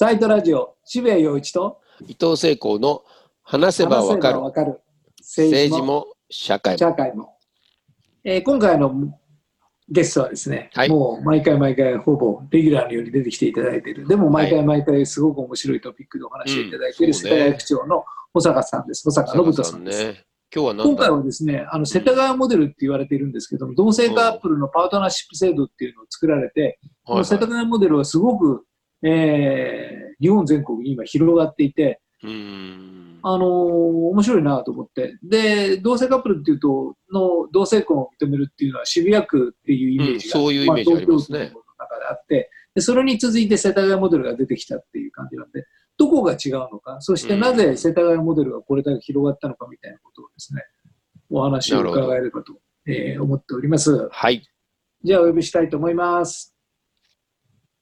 サイトラジオ、渋谷陽一と伊藤聖光の話せばわかる政治も社会も。社会も。えー今回のゲストはですね、はいもう毎回毎回ほぼレギュラーのように出てきていただいている、でも毎回毎回すごく面白いトピックでお話しいただいている世田谷区長の保坂さんです。保坂信人さんです。ね。今日は何今回はですね、あの世田谷モデルって言われているんですけども、同性カップルのパートナーシップ制度っていうのを作られて、この世田谷モデルはすごく、えー日本全国に今広がっていて。あのー面白いなと思って。で、同性カップルっていうと、の同性婚を認めるっていうのは渋谷区っていうイメージが、うんそういうイメージありますね東京都の中であってで、それに続いて世田谷モデルが出てきたっていう感じなんで、どこが違うのか、そしてなぜ世田谷モデルがこれだけ広がったのかみたいなことをですね、お話を伺えればと、えー思っております。はい。じゃあお呼びしたいと思います。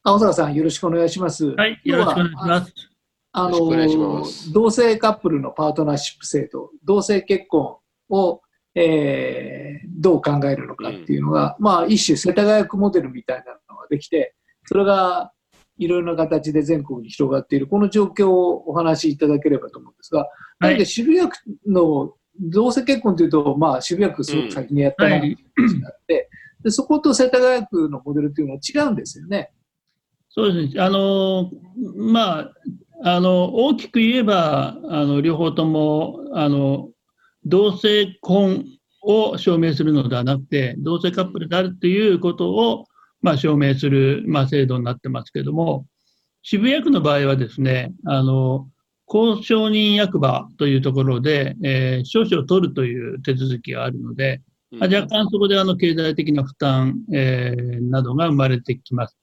青坂さん、よろしくお願いします。はい、よろしくお願いします。あの同性カップルのパートナーシップ制度、同性結婚を、えーどう考えるのかっていうのが、まあ、一種世田谷区モデルみたいなのができて、それがいろいろな形で全国に広がっている、この状況をお話しいただければと思うんですが、はい、渋谷区の同性結婚というと、まあ、渋谷区すごく先にやったなという話になって、でそこと世田谷区のモデルというのは違うんですよね。そうですね。あの、まあ、あの、大きく言えば、あの、両方とも、あの、同性婚を証明するのではなくて、同性カップルであるということを、まあ、証明する、まあ、制度になってますけども、渋谷区の場合はですね、あの、公証人役場というところで、えー証書を取るという手続きがあるので、まあ若干そこであの経済的な負担、えーなどが生まれてきます。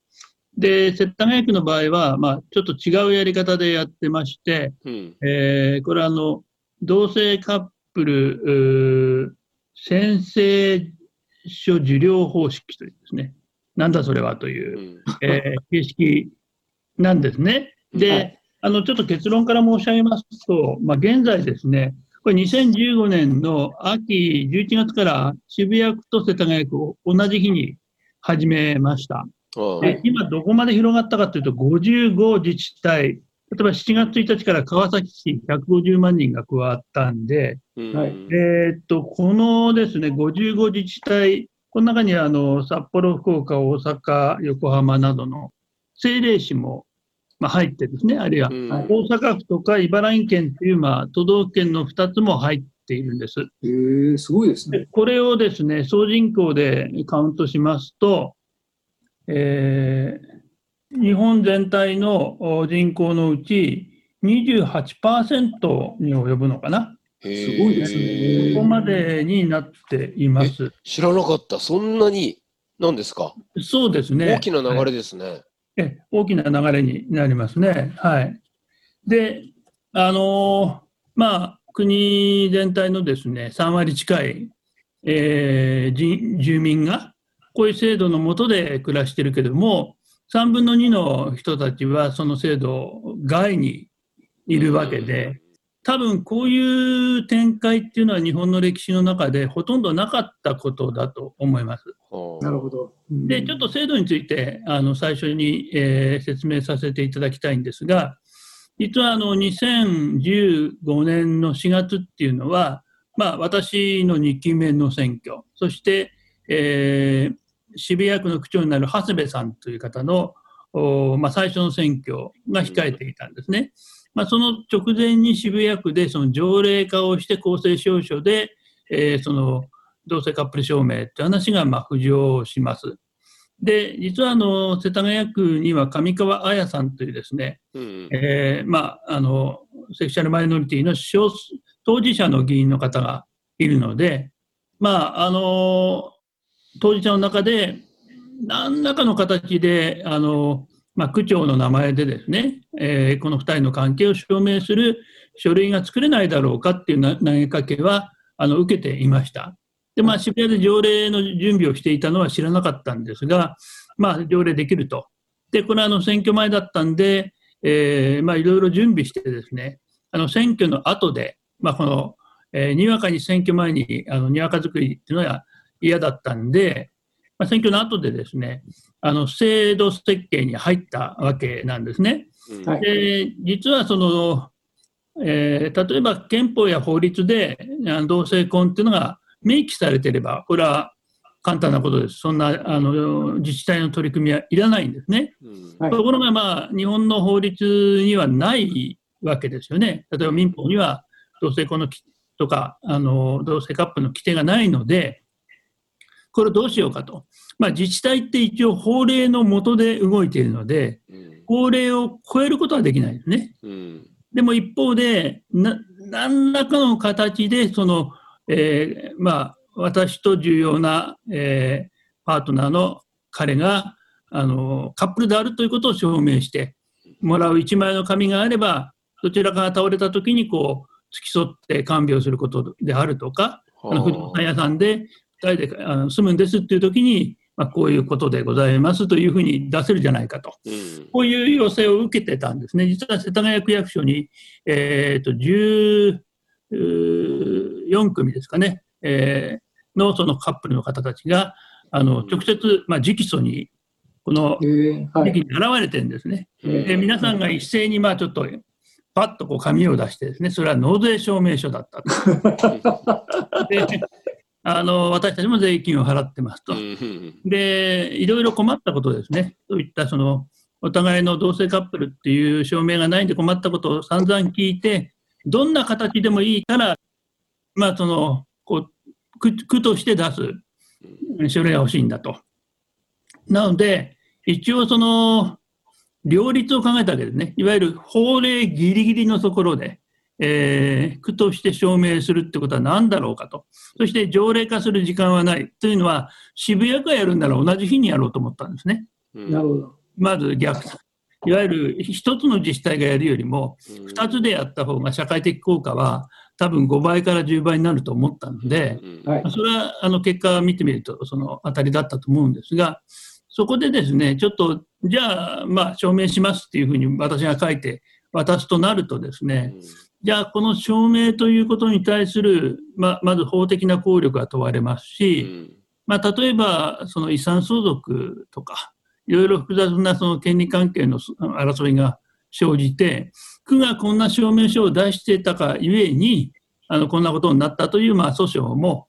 で、世田谷区の場合は、まあ、ちょっと違うやり方でやってまして、うん。えーこれはあの、同性カップル宣誓書受領方式というですね、なんだそれはというう、ん。えー形式なんですね。で、はいあの、ちょっと結論から申し上げますと、まあ、現在ですね、これ2015年の秋11月から渋谷区と世田谷区を同じ日に始めました。あで今どこまで広がったかというと、55自治体、例えば7月1日から川崎市150万人が加わったんで、うん。はい。えーっと、このですね、55自治体、この中にはあの札幌、福岡、大阪、横浜などの政令市も、まあ、入ってですね、あるいは大阪府とか茨城県という、まあ、都道府県の2つも入っているんです。へーすごいですね。でこれをですね、総人口でカウントしますと、えー日本全体のお人口のうち28%に及ぶのかな。すごいですねここまでになっています。知らなかった。そんなに、なんですか？そうですね。大きな流はいれですね。え大きな流れになりますね。はい。で、あのーまあ、国全体のですね、3割近い、えー人住民が、こういう制度の下で暮らしてるけども、3分の2の人たちはその制度外にいるわけで、多分こういう展開っていうのは日本の歴史の中でほとんどなかったことだと思います。はあなるほど。うんで、ちょっと制度について、あの、最初に、えー説明させていただきたいんですが、実は、あの、2015年の4月っていうのは、まあ、私の2期目の選挙、そして、えー渋谷区の区長になる長谷部さんという方の、おまあ、最初の選挙が控えていたんですね。まあ、その直前に渋谷区でその条例化をして公正証書で、えーその同性カップル証明って話がまあ浮上します。で、実はあの世田谷区には上川彩さんというですね、うんえーまあ、あのセクシャルマイノリティの当事者の議員の方がいるので、まあ、あの当事者の中で何らかの形であの、まあ、区長の名前でですね、えーこの2人の関係を証明する書類が作れないだろうかっていう投げかけはあの受けていました。で、まあ、渋谷で条例の準備をしていたのは知らなかったんですが、まあ、条例できると。で、これはあの選挙前だったんで、えーまあ、いろいろ準備してですね、あの選挙の後で、まあ、この、えーにわかに選挙前にあのにわか作りっていうのは嫌だったんで、まあ、選挙の後でですね、あの制度設計に入ったわけなんですね。うんはいで実はその、えー例えば憲法や法律であの同性婚っていうのが明記されていれば、これは簡単なことです。そんなあの自治体の取り組みはいらないんですね。うんはいところが、まあ、日本の法律にはないわけですよね。例えば民法には同性婚のきとかあの同性カップルの規定がないので、これをどうしようかと。まあ、自治体って一応法令の下で動いているので、うん法令を超えることはできないですね。うんでも一方で、な何らかの形で、その、えーまあ、私と重要な、えーパートナーの彼が、あの、カップルであるということを証明してもらう一枚の紙があれば、どちらかが倒れた時に、こう、付き添って看病することであるとか、あの不動産屋さんで2人であの住むんですっていう時に、まあ、こういうことでございますというふうに出せるじゃないかと。うんこういう要請を受けてたんですね。実は世田谷区役所に、えー、と14組ですかね、えーのそのカップルの方たちが、あの直接、まあ、直訴に、このえーはい時期に現れてるんですね。うんで皆さんが一斉にまあちょっとパッとこう紙を出してですね、それは納税証明書だったと。であの私たちも税金を払ってますと。うんで、いろいろ困ったことですね。そういったそのお互いの同性カップルっていう証明がないんで困ったことを散々聞いて、どんな形でもいいから、まあその、こう、区区として出す書類が欲しいんだと。なので、一応その、両立を考えたわけですね。いわゆる法令ギリギリのところで、えー区として証明するってことは何だろうかと。そして条例化する時間はない。というのは、渋谷区がやるんなら同じ日にやろうと思ったんですね。うんなるほど。まず逆。いわゆる一つの自治体がやるよりも、二つでやった方が社会的効果は多分5倍から10倍になると思ったので。それはあの結果を見てみるとその当たりだったと思うんですが、そこでですね、ちょっと、じゃあ、まあ、証明しますっていうふうに私が書いて渡すとなるとですね、じゃあ、この証明ということに対する、ままず法的な効力が問われますうし、んまあ、例えば、その遺産相続とか、いろいろ複雑なその権利関係の争いが生じて、区がこんな証明書を出してたかゆえに、あのこんなことになったというまあ訴訟も、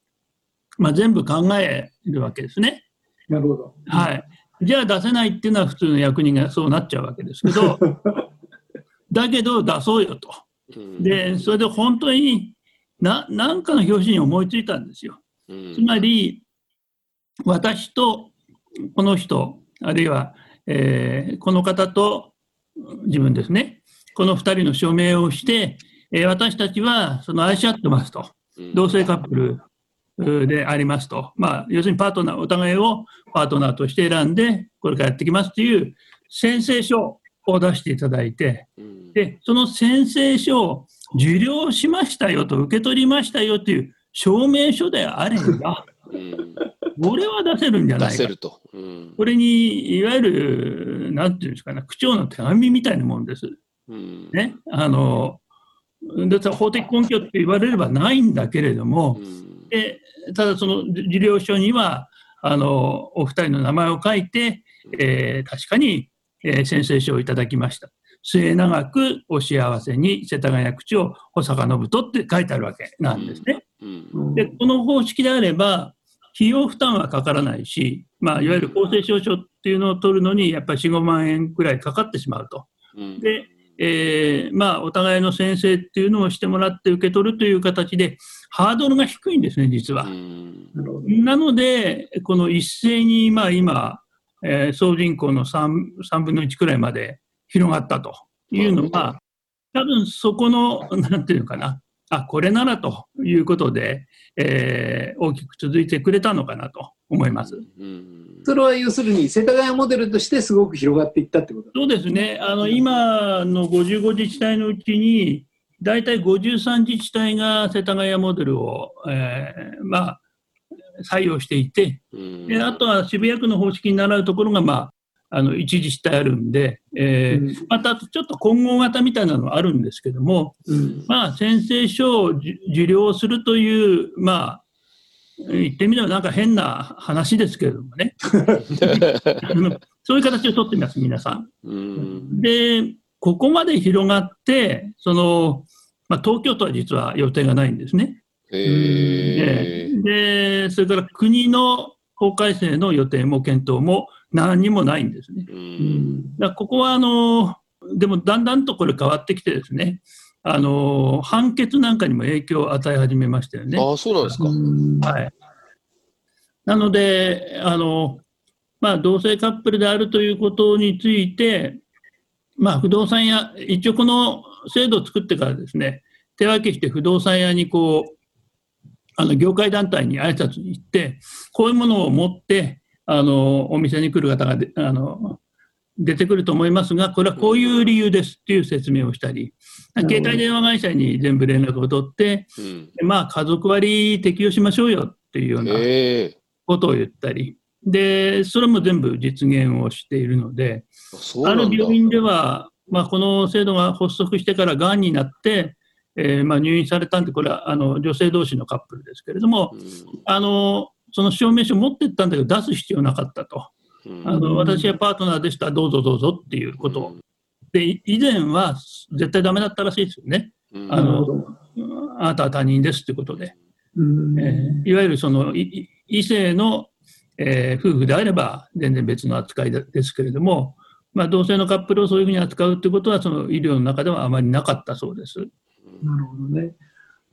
まあ、全部考えるわけですね。なるほど。はい。じゃあ出せないっていうのは普通の役人がそうなっちゃうわけですけど、だけど出そうよと。うん。で、それで本当にな何かの表紙に思いついたんですよ。うん。つまり、私とこの人、あるいは、えーこの方と自分ですね、この2人の署名をして、えー私たちはその愛し合ってますと、うん。同性カップルでありますと、まあ、要するにパートナー、お互いをパートナーとして選んで、これからやっていきますという宣誓書を出していただいて、うんで、その宣誓書を受領しましたよと、受け取りましたよという証明書であれば、うんこれは出せるんじゃないか。出せると。うんこれに、いわゆる、なんていうんですかね、区長の手紙みたいなもんです。うんね。あの、だから法的根拠って言われればないんだけれどもう、んでただその受領書には、あの、お二人の名前を書いて、えー確かに、えー宣誓書をいただきました。末永くお幸せに世田谷区長保坂信人って書いてあるわけなんですね。で、この方式であれば、費用負担はかからないし、まあ、いわゆる公正証書っていうのを取るのに、やっぱり4、5万円くらいかかってしまうと。うんで、えーまあ、お互いの先生っていうのをしてもらって受け取るという形で、ハードルが低いんですね、実は。なので、この一斉に、まあ、今、えー総人口の 3, 3分の1くらいまで広がったというのは、多分そこの、なんていうのかな、あ、これならということで、えー大きく続いてくれたのかなと思います。うんそれは要するに世田谷モデルとしてすごく広がっていったってことそうですね、あの今の55自治体のうちに、大体53自治体が世田谷モデルを、えーまあ、採用していて、うん。であとは渋谷区の方式に習うところが、まあ、あの一自治体あるんで、えーうんまたちょっと混合型みたいなのはあるんですけども、うんまあ、宣誓書を受受領するという、まあ、言ってみればなんか変な話ですけれどもね、そういう形をとっています、皆さん。うんで、ここまで広がって、その、まあ、東京都は実は予定がないんですね。へえ。で、それから国の法改正の予定も検討も何にもないんですね。う。うんんだここはあの、でもだんだんとこれ変わってきてですね、あの判決なんかにも影響を与え始めましたよね。ああ、そうなんですか。うんはい、なのであの、まあ、同性カップルであるということについて、まあ、不動産屋、一応この制度を作ってからですね、手分けして不動産屋にこう、あの業界団体に挨拶に行って、こういうものを持って、あのお店に来る方がであの出てくると思いますが、これはこういう理由ですっていう説明をしたり、携帯電話会社に全部連絡を取って、うん。まあ、家族割適用しましょうよっていうような。ことを言ったり、で、それも全部実現をしているので、あ。る病院では、まあ、この制度が発足してからがんになって、えーまあ、入院されたんで、これはあの女性同士のカップルですけれども、あのその証明書持ってったんだけど、出す必要なかったと。うんあの私はパートナーでした、どうぞどうぞっていうことを。で、い以前は絶対ダメだったらしいですよね。うんあのあなたは他人ですってことで。うんえーいわゆるそのいい異性の、えー夫婦であれば全然別の扱いでですけれども、まあ、同性のカップルをそういうふうに扱うということはその医療の中ではあまりなかったそうです。なるほどね。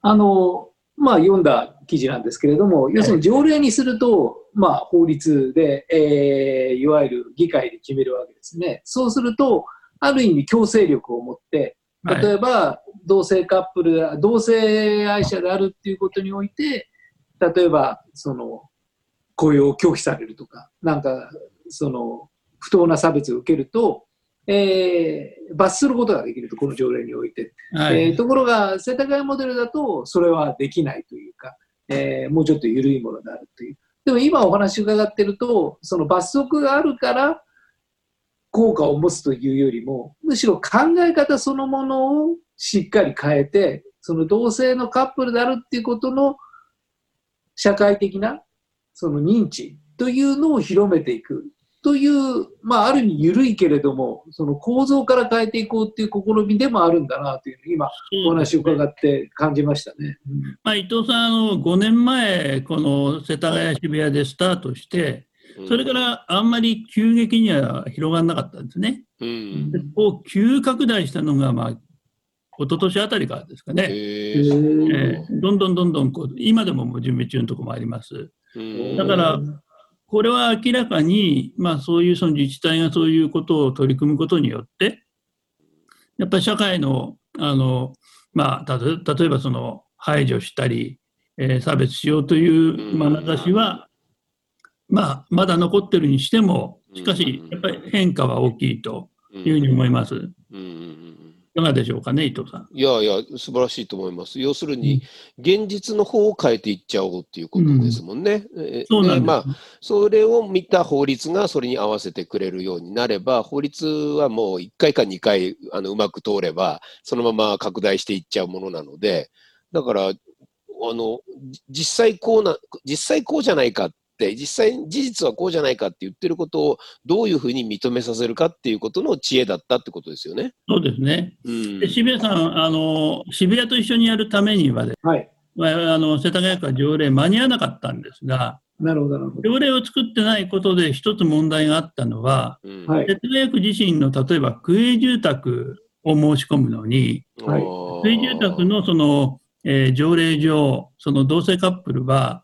あの、まあ、読んだ記事なんですけれども、要するに条例にすると、まあ、法律で、えーいわゆる議会で決めるわけですね。そうすると、ある意味強制力を持って、はい例えば、同性カップル、同性愛者であるっていうことにおいて、例えば、その、雇用を拒否されるとか、なんか、その、不当な差別を受けると、えー罰することができると、この条例において。はいえーところが、世田谷モデルだと、それはできないというか、えーもうちょっと緩いものであるという。でも今お話伺ってると、その罰則があるから、効果を持つというよりも、むしろ考え方そのものをしっかり変えて、その同性のカップルであるっていうことの社会的なその認知というのを広めていくという、まあ、ある意味緩いけれども、その構造から変えていこうっていう試みでもあるんだなという今、お話を伺って感じましたね。うんまあ、伊藤さん、あの5年前、この世田谷渋谷でスタートして、それからあんまり急激には広がらなかったんですね。うん。でこう急拡大したのが、まあ、一昨年あたりからですかね。へえ。へーえーどんどんどんどんこう、今でももう準備中のところもあります。うんだからこれは明らかに、まあ、そういうその自治体がそういうことを取り組むことによって、やっぱり社会の、あのまあ、例えばその排除したり、えー差別しようという眼差しは、まあ、まだ残ってるにしても、しかし、やっぱり変化は大きいというふうに思います。いかがでしょうかね、伊藤さん。いやいや、素晴らしいと思います。要するに、現実の方を変えていっちゃおうっていうことですもんね。うなんです。まあ、それを見た法律がそれに合わせてくれるようになれば、法律はもう1回か2回あのうまく通れば、そのまま拡大していっちゃうものなので、だから、あのじ実際こうな、実際こうじゃないかって、実際事実はこうじゃないかって言ってることをどういうふうに認めさせるかっていうことの知恵だったってことですよね。そうですね。うんで渋谷さんあの、渋谷と一緒にやるためにはで、はい。まあ、あの世田谷区は条例間に合わなかったんですが、なるほど、なるほど。条例を作ってないことで一つ問題があったのは、うんはい世田谷区自身の例えば区営住宅を申し込むのに、はい区営住宅のその、えー条例上、その同性カップルは、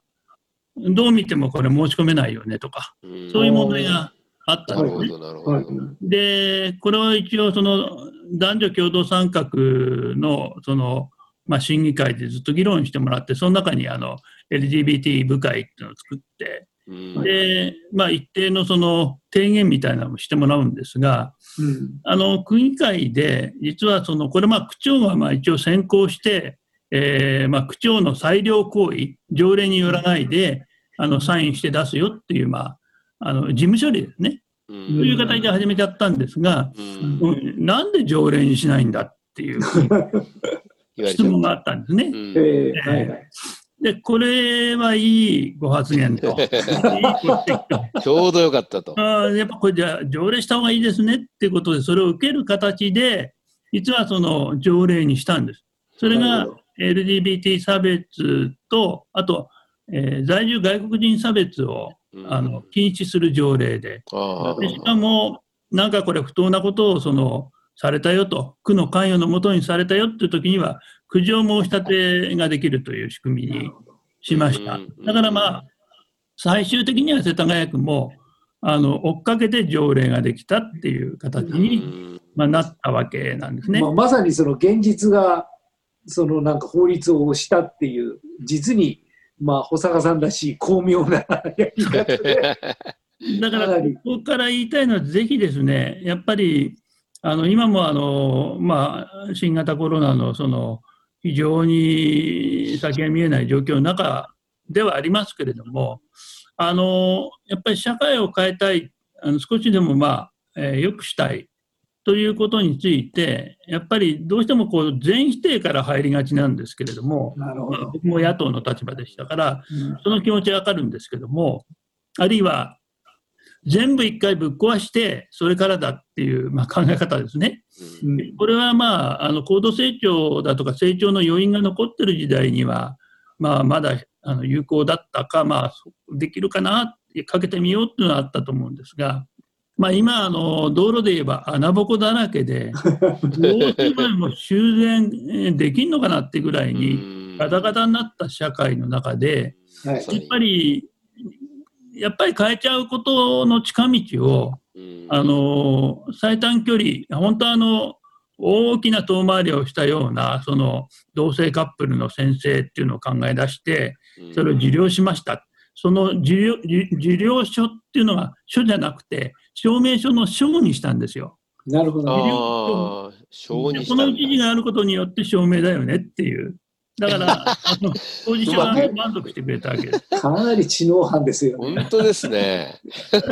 どう見てもこれ申し込めないよねとか、うんそういう問題があったなんるですね。ほど、なるほはいど。。で、これは一応、その男女共同参画のその、まあ、審議会でずっと議論してもらって、その中にあの LGBT 部会っていうのを作って、うんで、まあ、一定のその提言みたいなのをしてもらうんですが、うん。あの区議会で、実はそのこれ、まあ区長がまあ一応先行して、えーまあ、区長の裁量行為、条例によらないで、あのサインして出すよっていう、まあ、あの事務処理ですね、うという形で始めちゃったんですが、んうんなんで条例にしないんだっていう質問があったんですね。うんえーはいはい。で、これはいいご発言と。ちょうどよかったと。あーやっぱこれじゃあ条例した方がいいですねっていうことで、それを受ける形で、実はその条例にしたんです。それが LGBT 差別と、あと、えー在住外国人差別をうん。あの禁止する条例で、あでしかも、なんかこれ、不当なことをそのされたよと、区の関与のもとにされたよっていう時には、苦情申し立てができるという仕組みにしました。うん。だからまあ、最終的には世田谷区も、あの追っかけて条例ができたっていう形うに、ん。まあ、なったわけなんですね。まあ、。まさにその現実がそのなんか法律をしたっていう実にまあ保坂さんらしい巧妙なやり方で だから、ここから言いたいのは、ぜひですね、やっぱり、あの今もあの、まあ、新型コロナのその非常に先が見えない状況の中ではありますけれども、あのやっぱり社会を変えたい、あの少しでも、まあえー良くしたいということについて、やっぱりどうしてもこう全否定から入りがちなんですけれども、なるほど、まあ僕も野党の立場でしたから、うん。その気持ちはわかるんですけども、あるいは全部一回ぶっ壊して、それからだっていう、まあ、考え方ですね。うん。これはまあ、あの高度成長だとか成長の余韻が残ってる時代には、まあ、まだあの有効だったか、まあ、そできるかなかけてみようっていうのはあったと思うんですが、まあ、今あの、道路で言えば穴ぼこだらけで、どうすればもう修繕えーできんのかなってぐらいに、ガタガタになった社会の中で、はい。やっぱり、やっぱり変えちゃうことの近道を、あの最短距離、本当はあの大きな遠回りをしたような、その同性カップルの先生っていうのを考え出して、それを受領しました。その受領受受領書っていうのが書じゃなくて、証明書の書にしたんですよ。なるほど、ああ、小にしたんだこの記事があることによって証明だよねっていう。だから、あ の当事者は満足してくれたわけです。かなり知能犯ですよね。本当ですね。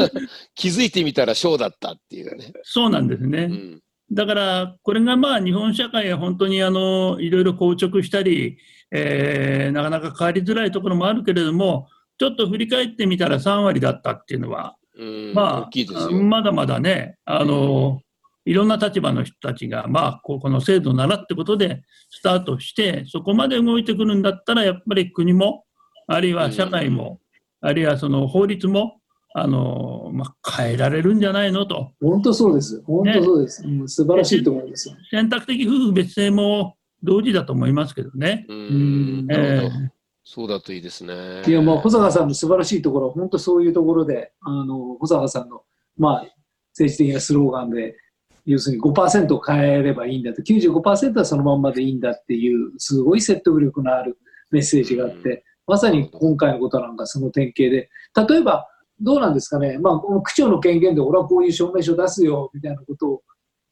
気づいてみたら小だったっていうね。そうなんですね。うんだから、これがまあ日本社会は本当にあのいろいろ硬直したり、えーなかなか変わりづらいところもあるけれども、ちょっと振り返ってみたら3割だったっていうのは、うんまあ、よ。まだまだね、あのいろんな立場の人たちが、まあ、ここの制度ならってことでスタートして、そこまで動いてくるんだったら、やっぱり国も、あるいは社会も、あるいはその法律も、あのまあ、変えられるんじゃないの？と。本当そうです。本当そうです。うん素晴らしいと思いますよ。選択的夫婦別姓も同時だと思いますけどね。うんなるほどえそうだといいですね。いや、まあ、保坂さんの素晴らしいところは、本当そういうところで、あの、保坂さんの、まあ、政治的なスローガンで、要するに5%を変えればいいんだと、95%はそのまんまでいいんだっていう、すごい説得力のあるメッセージがあって、まさに今回のことなんかその典型で、例えば、どうなんですかね、まあ、この区長の権限で、俺はこういう証明書出すよ、みたいなことを、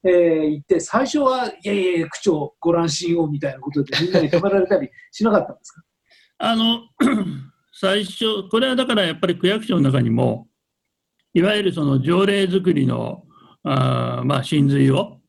えー言って、最初は、いやいやいや、区長、ご乱心を、みたいなことで、みんなに止められたりしなかったんですか？あの 最初、これはだからやっぱり区役所の中にも、いわゆるその条例作りのあーまあ真髄を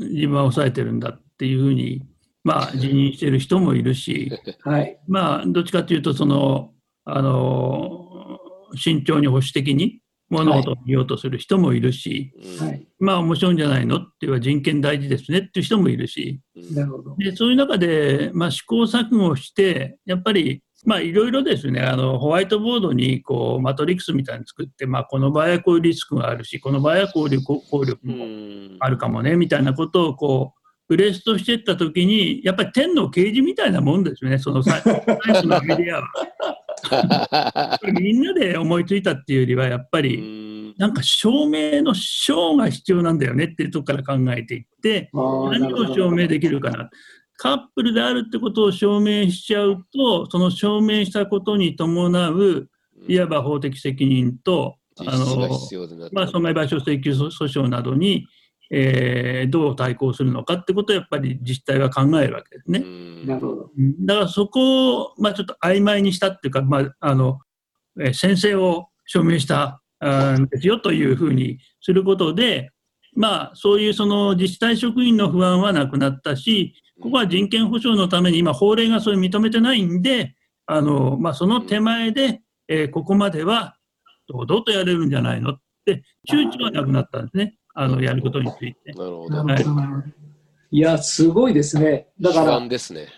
自分は抑えてるんだっていうふうに、まあ、辞任してる人もいるし、はい。まあ、どっちかというとその、あの慎重に保守的に物事を見ようとする人もいるし、うん。はい。まあ面白いんじゃないの？って言えば人権大事ですねっていう人もいるし、うん。なるほど。でそういう中で、まあ、試行錯誤して、やっぱり、まあ、いろいろですね、あのホワイトボードにこうマトリックスみたいに作って、まあ、この場合はこういうリスクがあるし、この場合はこういう効効力うもん。あるかもねみたいなことをこうブレストしていったときに、やっぱり天の啓示みたいなもんですよね、そのサイサイエンスのメディアは。みんなで思いついたっていうよりは、やっぱうり、ん。なんか証明の証が必要なんだよねっていうところから考えていって、何を証明できるかな。カップルであるってことを証明しちゃうと、その証明したことに伴う、いわば法的責任と、あのまあ、損害賠償請求訴訟などに、えーどう対抗するのかってことをやっぱり自治体は考えるわけですね。うんなるほど。だからそこを、まあ、ちょっと曖昧にしたっていうか、まあ、あのえー先生を証明したあんですよというふうにすることで、まあ、そういうその自治体職員の不安はなくなったし、ここは人権保障のために今、法令がそれ認めてないんで、あのまあ、その手前で、えーここまでは堂々とやれるんじゃないのって、躊躇はなくなったんですね、あのやることについて。なるほど。なるほど。なるほどいや、すごいですね。だか不ら、安ですね。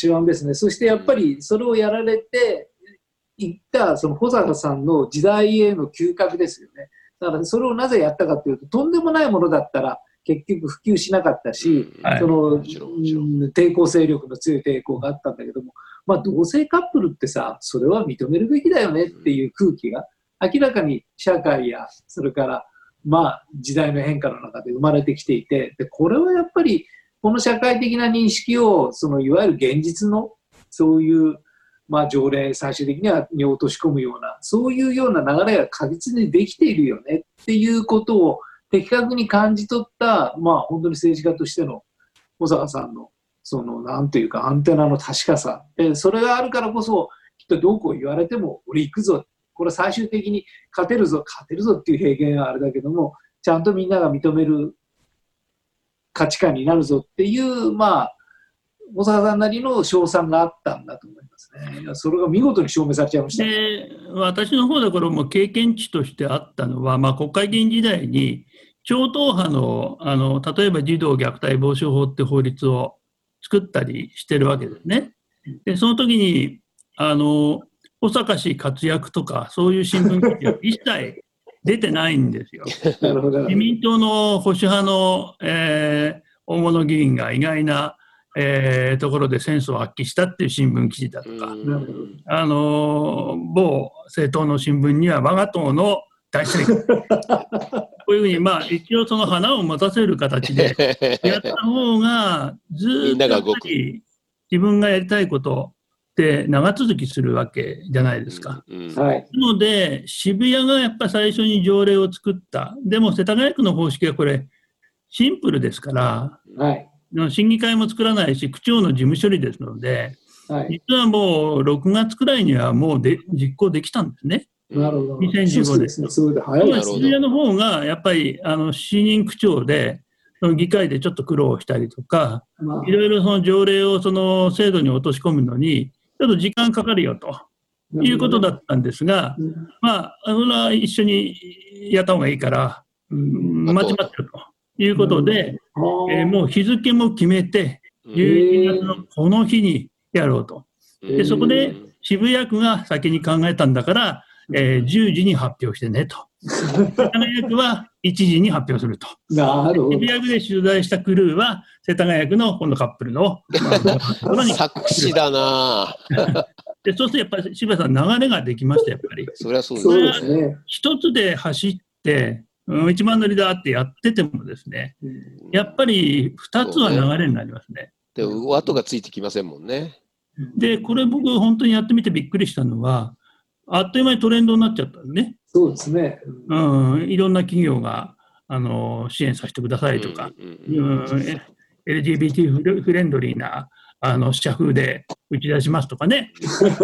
手腕ですね。そしてやっぱりそれをやられていった、その保坂さんの時代への嗅覚ですよね。だからそれをなぜやったかというと、とんでもないものだったら結局普及しなかったし、うんはいそのもちろんもちろんうん抵抗勢力の強い抵抗があったんだけども、まあ、同性カップルってさ、それは認めるべきだよねっていう空気が、明らかに社会や、それから、まあ、時代の変化の中で生まれてきていて、でこれはやっぱり、この社会的な認識を、そのいわゆる現実の、そういう、まあ、条例、最終的にはに落とし込むような、そういうような流れが確実にできているよねっていうことを的確に感じ取った、まあ、本当に政治家としての小坂さんの、その、なんていうか、アンテナの確かさ。で、それがあるからこそ、きっとどうこう言われても、俺行くぞ。これ最終的に勝てるぞ、勝てるぞっていう平言はあれだけども、ちゃんとみんなが認める価値観になるぞっていう、まあ、小坂さんなりの賞賛があったんだと思いますね。それが見事に証明されちゃいました。で私の方でこれも経験値としてあったのは、まあ、国会議員時代に超党派のあの例えば児童虐待防止法って法律を作ったりしてるわけですね。でその時にあの保坂氏活躍とかそういう新聞記事は 一切出てないんですよ。自民党の保守派の、えー大物議員が意外な、えーところでセンスを発揮したっていう新聞記事だとか、あのー某政党の新聞には我が党の大成功 こういうふうに、まあ、一応その花を持たせる形で やった方がずっと自分がやりたいことって長続きするわけじゃないですか。うんうんはい。なので、渋谷がやっぱ最初に条例を作った。でも、世田谷区の方式はこれ、シンプルですから、はい。審議会も作らないし、区長の事務処理ですので、はい。実はもう6月くらいにはもうで実行できたんですね。なるほど。2015そうですね。それで早い渋谷の方がやっぱりあの新任区長で、その議会でちょっと苦労したりとか、まあいろいろその条例をその制度に落とし込むのに、ちょっと時間かかるよということだったんですが、うんまあ、それは一緒にやった方がいいから、うん待ちますよということで、えーもう日付も決めて、うん。11月のこの日にやろうと。でそこで渋谷区が先に考えたんだから、えー10時に発表してねと。世田谷区は1時に発表すると。なるほど渋。谷区で取材したクルーは、世田谷区の今度カップルの、ま あ作詞だなぁ でそうするとやっぱり渋谷さん、流れができました、やっぱり。そりゃそうですね。一つで走って、うん、一番乗りだってやっててもですね、やっぱり二つは流れになりますね。で後がついてきませんもんね。で、これ僕本当にやってみてびっくりしたのは、あっという間にトレンドになっちゃったね。そうですね。うん、いろんな企業が、あの、支援させてくださいとか、LGBT フレンドリーな、あの、社風で打ち出しますとかね。そ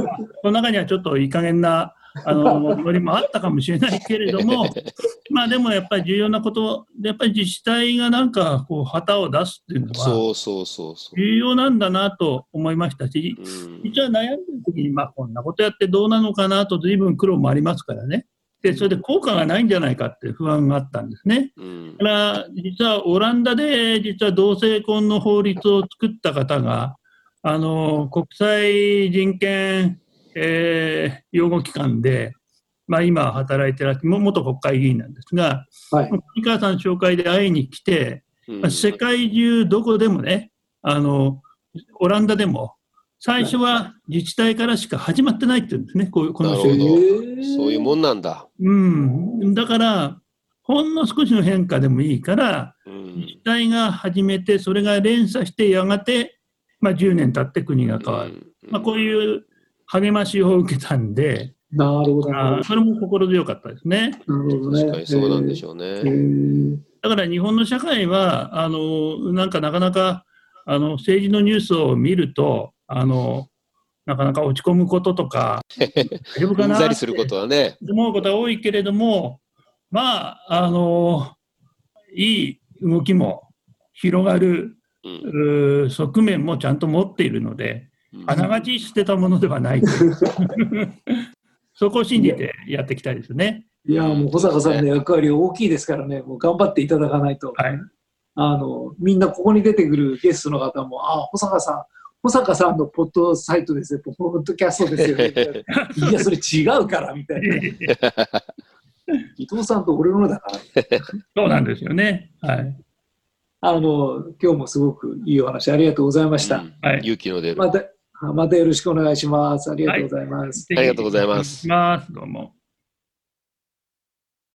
の中にはちょっといい加減な、あの、ノリもあったかもしれないけれども、まあでもやっぱり重要なこと、やっぱり自治体がなんかこう旗を出すっていうのはそうそうそうそう。重要なんだなと思いましたし、うん実は悩んでる時に、まあこんなことやってどうなのかなと随分苦労もありますからね。で、それで効果がないんじゃないかって不安があったんですね。うんだから、実はオランダで、実は同性婚の法律を作った方が、あの、国際人権、えー擁護機関で、まあ今働いてらっしゃる、も元国会議員なんですが、はい。三川さん紹介で会いに来て、うんまあ世界中どこでもね、あの、オランダでも、最初は自治体からしか始まってないって言うんですね、こういうこの人なるほどへーそういうもんなんだ。うん。だから、ほんの少しの変化でもいいから、うん自治体が始めて、それが連鎖して、やがて、まあ、10年経って国が変わる。まあ、こうういう励ましを受けたんで、なるほど。なるあそれも心強かったですね。ほどね。確かにそうなんでしょうへね。ーだから日本の社会は、あのなんかなかなかあの政治のニュースを見ると、あのなかなか落ち込むこととか、大丈夫かうんなっざりすることはね。思うことは多いけれども、まあ、あのいい動きも広がるうん側面もちゃんと持っているので、うんあながち捨てたものではないと そこを信じてやっていきたいですね。いや、もう保坂さんの役割大きいですからね、もう頑張っていただかないと。はいあの、みんなここに出てくるゲストの方も、あ、保坂さん、保坂さんのポッドサイトですよ、ポッドキャストですよ、ね。いや、それ違うから、みたいな。伊藤さんと俺のだから。そうなんですよね。はい。あの、今日もすごくいいお話ありがとうございました。勇気の出る。また、またよろしくお願いします。ありがとうございます。ありがとうございます。どうも。